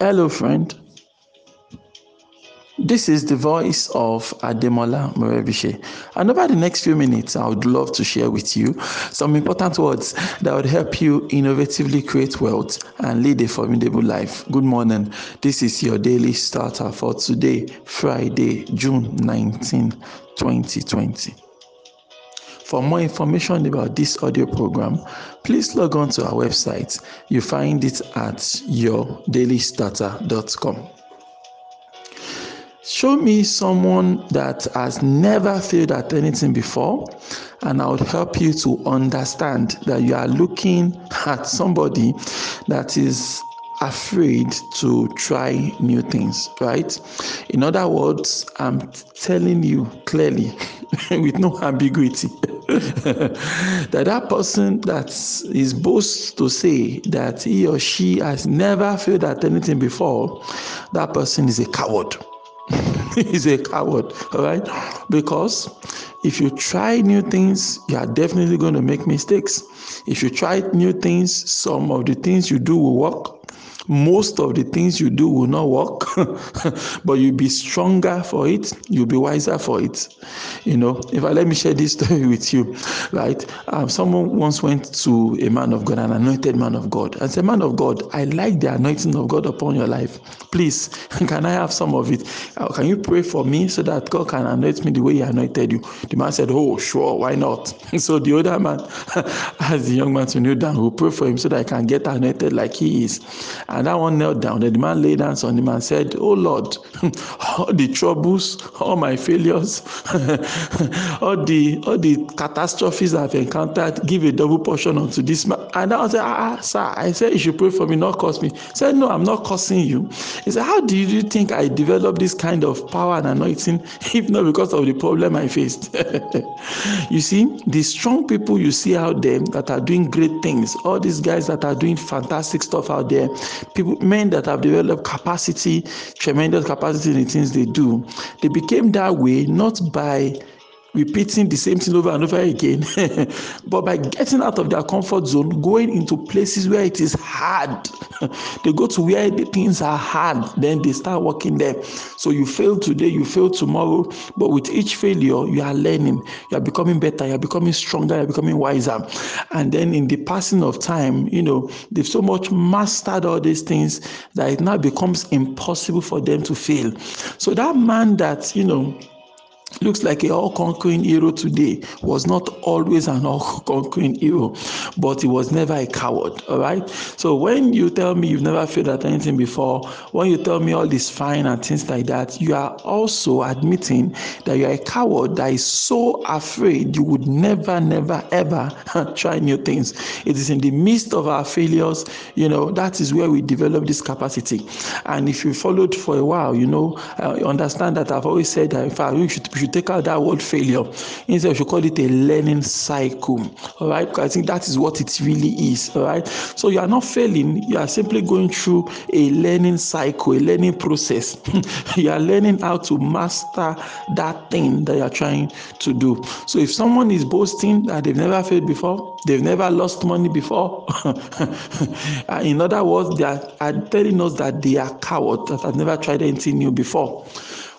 Hello, friend. This is the voice of Ademola Morebise. And over the next few minutes, I would love to share with you some important words that would help you innovatively create wealth and lead a formidable life. Good morning. This is your daily starter for today, Friday, June 19, 2020. For more information about this audio program, please log on to our website. You find it at yourdailystarter.com. Show me someone that has never failed at anything before, and I would help you to understand that you are looking at somebody that is afraid to try new things, right? In other words, I'm telling you clearly with no ambiguity that that person that is boast to say that he or she has never failed at anything before, that person is a coward. is a coward, all right? Because if you try new things, you are definitely going to make mistakes. If you try new things, some of the things you do will work, most of the things you do will not work but you'll be stronger for it you'll be wiser for it. You know if i let me share this story with you right? Um, someone once went to a man of god an anointed man of god and said man of god i like the anointing of god upon your life. Please can i have some of it? Uh, can you pray for me so that god can anoint me the way he anointed you? The man said oh sure why not? So the older man asked the young man to kneel down. Who pray for him so that i can get anointed like he is that one knelt down. Then the man laid hands on him and said, Oh Lord, all the troubles, all my failures, all the all the catastrophes I've encountered, give a double portion unto this man. And I said, ah, ah, sir, I said you should pray for me, not curse me. He said, No, I'm not cursing you. He said, How do you think I developed this kind of power and anointing if not because of the problem I faced? you see, the strong people you see out there that are doing great things, all these guys that are doing fantastic stuff out there, people, men that have developed capacity, tremendous capacity in the things they do, they became that way not by repeating the same thing over and over again, but by getting out of their comfort zone, going into places where it is hard. they go to where the things are hard, then they start working there. So you fail today, you fail tomorrow, but with each failure, you are learning, you are becoming better, you are becoming stronger, you are becoming wiser. And then in the passing of time, you know, they've so much mastered all these things that it now becomes impossible for them to fail. So that man that, you know, looks like a all conquering hero today. Was not always an all conquering hero but he was never a coward all right? So when you tell me you've never failed at anything before when you tell me all this fine and things like that you are also admitting that you are a coward that is so afraid you would never never ever try new things. It is in the midst of our failures you know that is where we develop this capacity. And if you followed for a while you know uh, understand that i've always said that in fact you should we should take out that word failure. Instead, we should call it a learning cycle. All right, because I think that is what it really is. All right, so you are not failing, you are simply going through a learning cycle, a learning process. you are learning how to master that thing that you are trying to do. So if someone is boasting that they've never failed before, they've never lost money before, uh, in other words, they are, are telling us that they are cowards that have never tried anything new before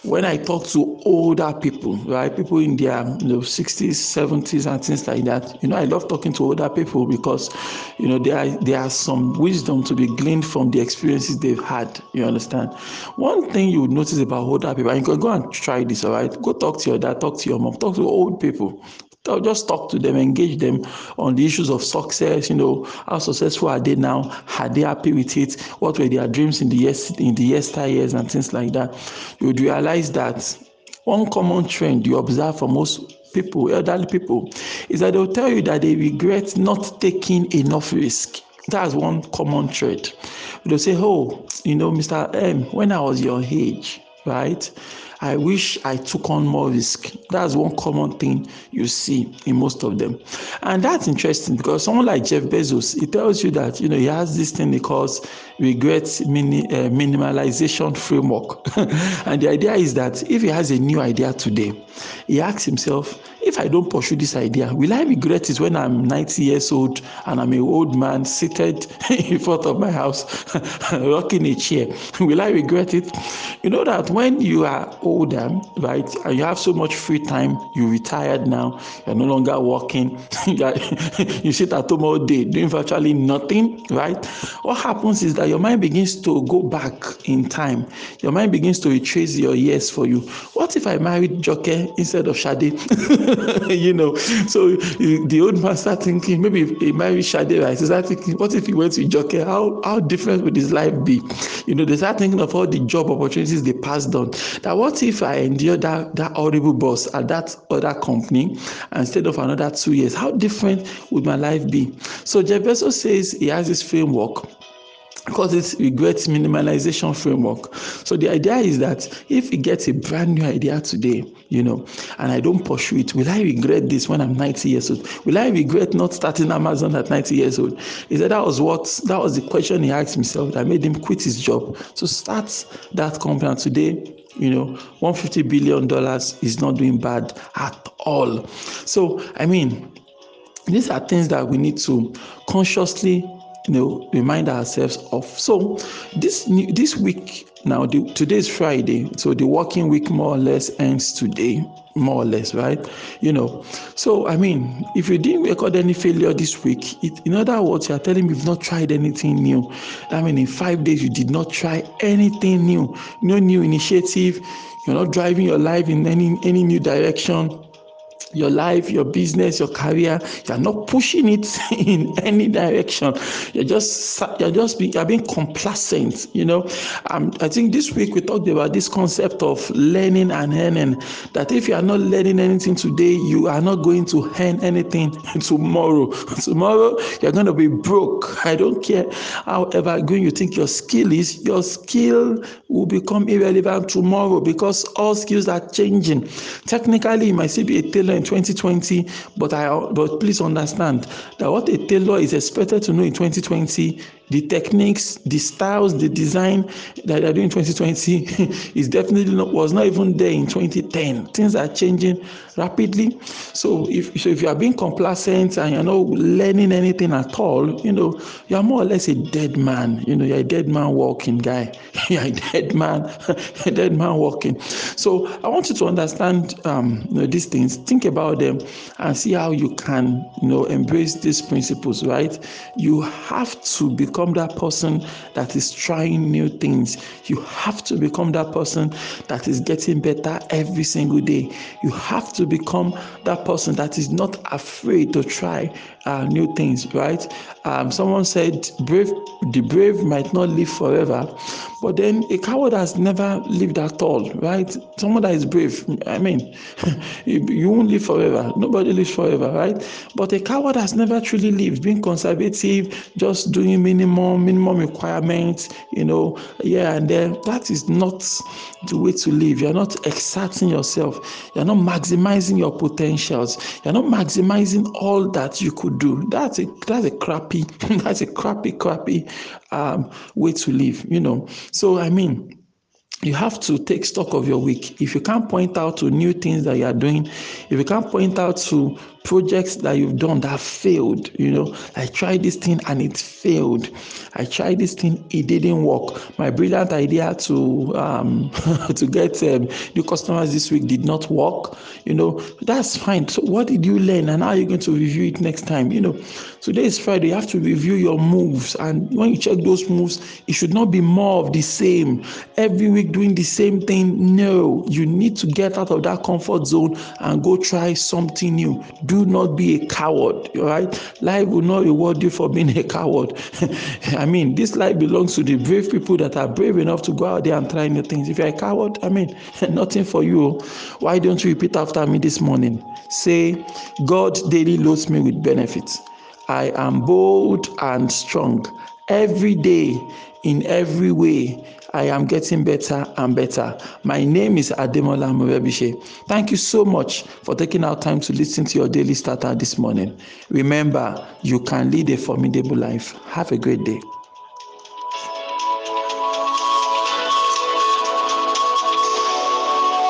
when I talk to older people, right, people in their you know, 60s, 70s, and things like that, you know, I love talking to older people because, you know, there are, there are some wisdom to be gleaned from the experiences they've had. You understand? One thing you would notice about older people, and you can go and try this, all right? Go talk to your dad, talk to your mom, talk to old people. I'll just talk to them, engage them on the issues of success. You know, how successful are they now? Are they happy with it? What were their dreams in the yes in the yesteryears and things like that? You would realize that one common trend you observe for most people, elderly people, is that they'll tell you that they regret not taking enough risk. That's one common trait. They'll say, "Oh, you know, Mr. M, when I was your age, right?" I wish I took on more risk. That's one common thing you see in most of them. And that's interesting because someone like Jeff Bezos, he tells you that, you know, he has this thing he calls regret mini, uh, minimalization framework. and the idea is that if he has a new idea today, he asks himself, if I don't pursue this idea, will I regret it when I'm 90 years old and I'm an old man seated in front of my house, rocking a chair? Will I regret it? You know that when you are older, right, and you have so much free time, you're retired now, you're no longer working, you sit at home all day doing virtually nothing, right? What happens is that your mind begins to go back in time. Your mind begins to retrace your years for you. What if I married Joke instead of Shade? you know, so the old man start thinking, maybe if he married Shade, right? He start thinking, what if he went to Joke? How how different would his life be? You know, they start thinking of all the job opportunities they passed on. That what if I endure that that horrible boss at that other company instead of another two years? How different would my life be? So Jeff Bezos says he has this framework because it's regret minimalization framework. So the idea is that if he gets a brand new idea today, you know, and I don't pursue it, will I regret this when I'm 90 years old? Will I regret not starting Amazon at 90 years old? He said that was what that was the question he asked himself that made him quit his job to start that company. And today, you know 150 billion dollars is not doing bad at all so i mean these are things that we need to consciously you know remind ourselves of. So this new, this week now the, today is friday so the working week more or less ends today more or less right? You know so i mean if you didn't record any failure this week it, in other words you're telling me you've not tried anything new. I mean in five days you did not try anything new. No new initiative. You're not driving your life in any any new direction your life, your business, your career. You are not pushing it in any direction. You're just you're just being, you're being complacent. You know, um, I think this week we talked about this concept of learning and earning. That if you are not learning anything today, you are not going to earn anything tomorrow. tomorrow you're going to be broke. I don't care however good you think your skill is. Your skill will become irrelevant tomorrow because all skills are changing. Technically, you might still be a tailor in 2020, but I but please understand that what a tailor is expected to know in 2020 the techniques, the styles, the design that they're doing in 2020 is definitely not was not even there in 2010. Things are changing rapidly. So if so if you are being complacent and you're not learning anything at all, you know, you're more or less a dead man. You know, you're a dead man walking guy. you're a dead man, a dead man walking. So I want you to understand um, you know, these things, think about them and see how you can, you know, embrace these principles, right? You have to become that person that is trying new things. You have to become that person that is getting better every single day. You have to become that person that is not afraid to try uh, new things, right? Um, someone said, "Brave, the brave might not live forever," but then a coward has never lived at all, right? Someone that is brave, I mean, you won't live forever. Nobody lives forever, right? But a coward has never truly lived, being conservative, just doing minimum minimum requirements, you know, yeah, and then that is not the way to live. You're not exerting yourself. You're not maximizing your potentials. You're not maximizing all that you could do. That's a that's a crappy that's a crappy crappy um, way to live. You know. So I mean you have to take stock of your week. If you can't point out to new things that you are doing, if you can't point out to projects that you've done that failed, you know, I tried this thing and it failed. I tried this thing, it didn't work. My brilliant idea to um, to get um, new customers this week did not work. You know, that's fine. So what did you learn, and how are you going to review it next time? You know, today is Friday. You have to review your moves, and when you check those moves, it should not be more of the same. Every week doing the same thing. No, you need to get out of that comfort zone and go try something new. Do not be a coward, right? Life will not reward you for being a coward. I mean, this life belongs to the brave people that are brave enough to go out there and try new things. If you're a coward, I mean, nothing for you. Why don't you repeat after me this morning? Say, God daily loads me with benefits. I am bold and strong every day in every way I am getting better and better. My name is Ademola Morebise. Thank you so much for taking our time to listen to your daily starter this morning. Remember, you can lead a formidable life. Have a great day.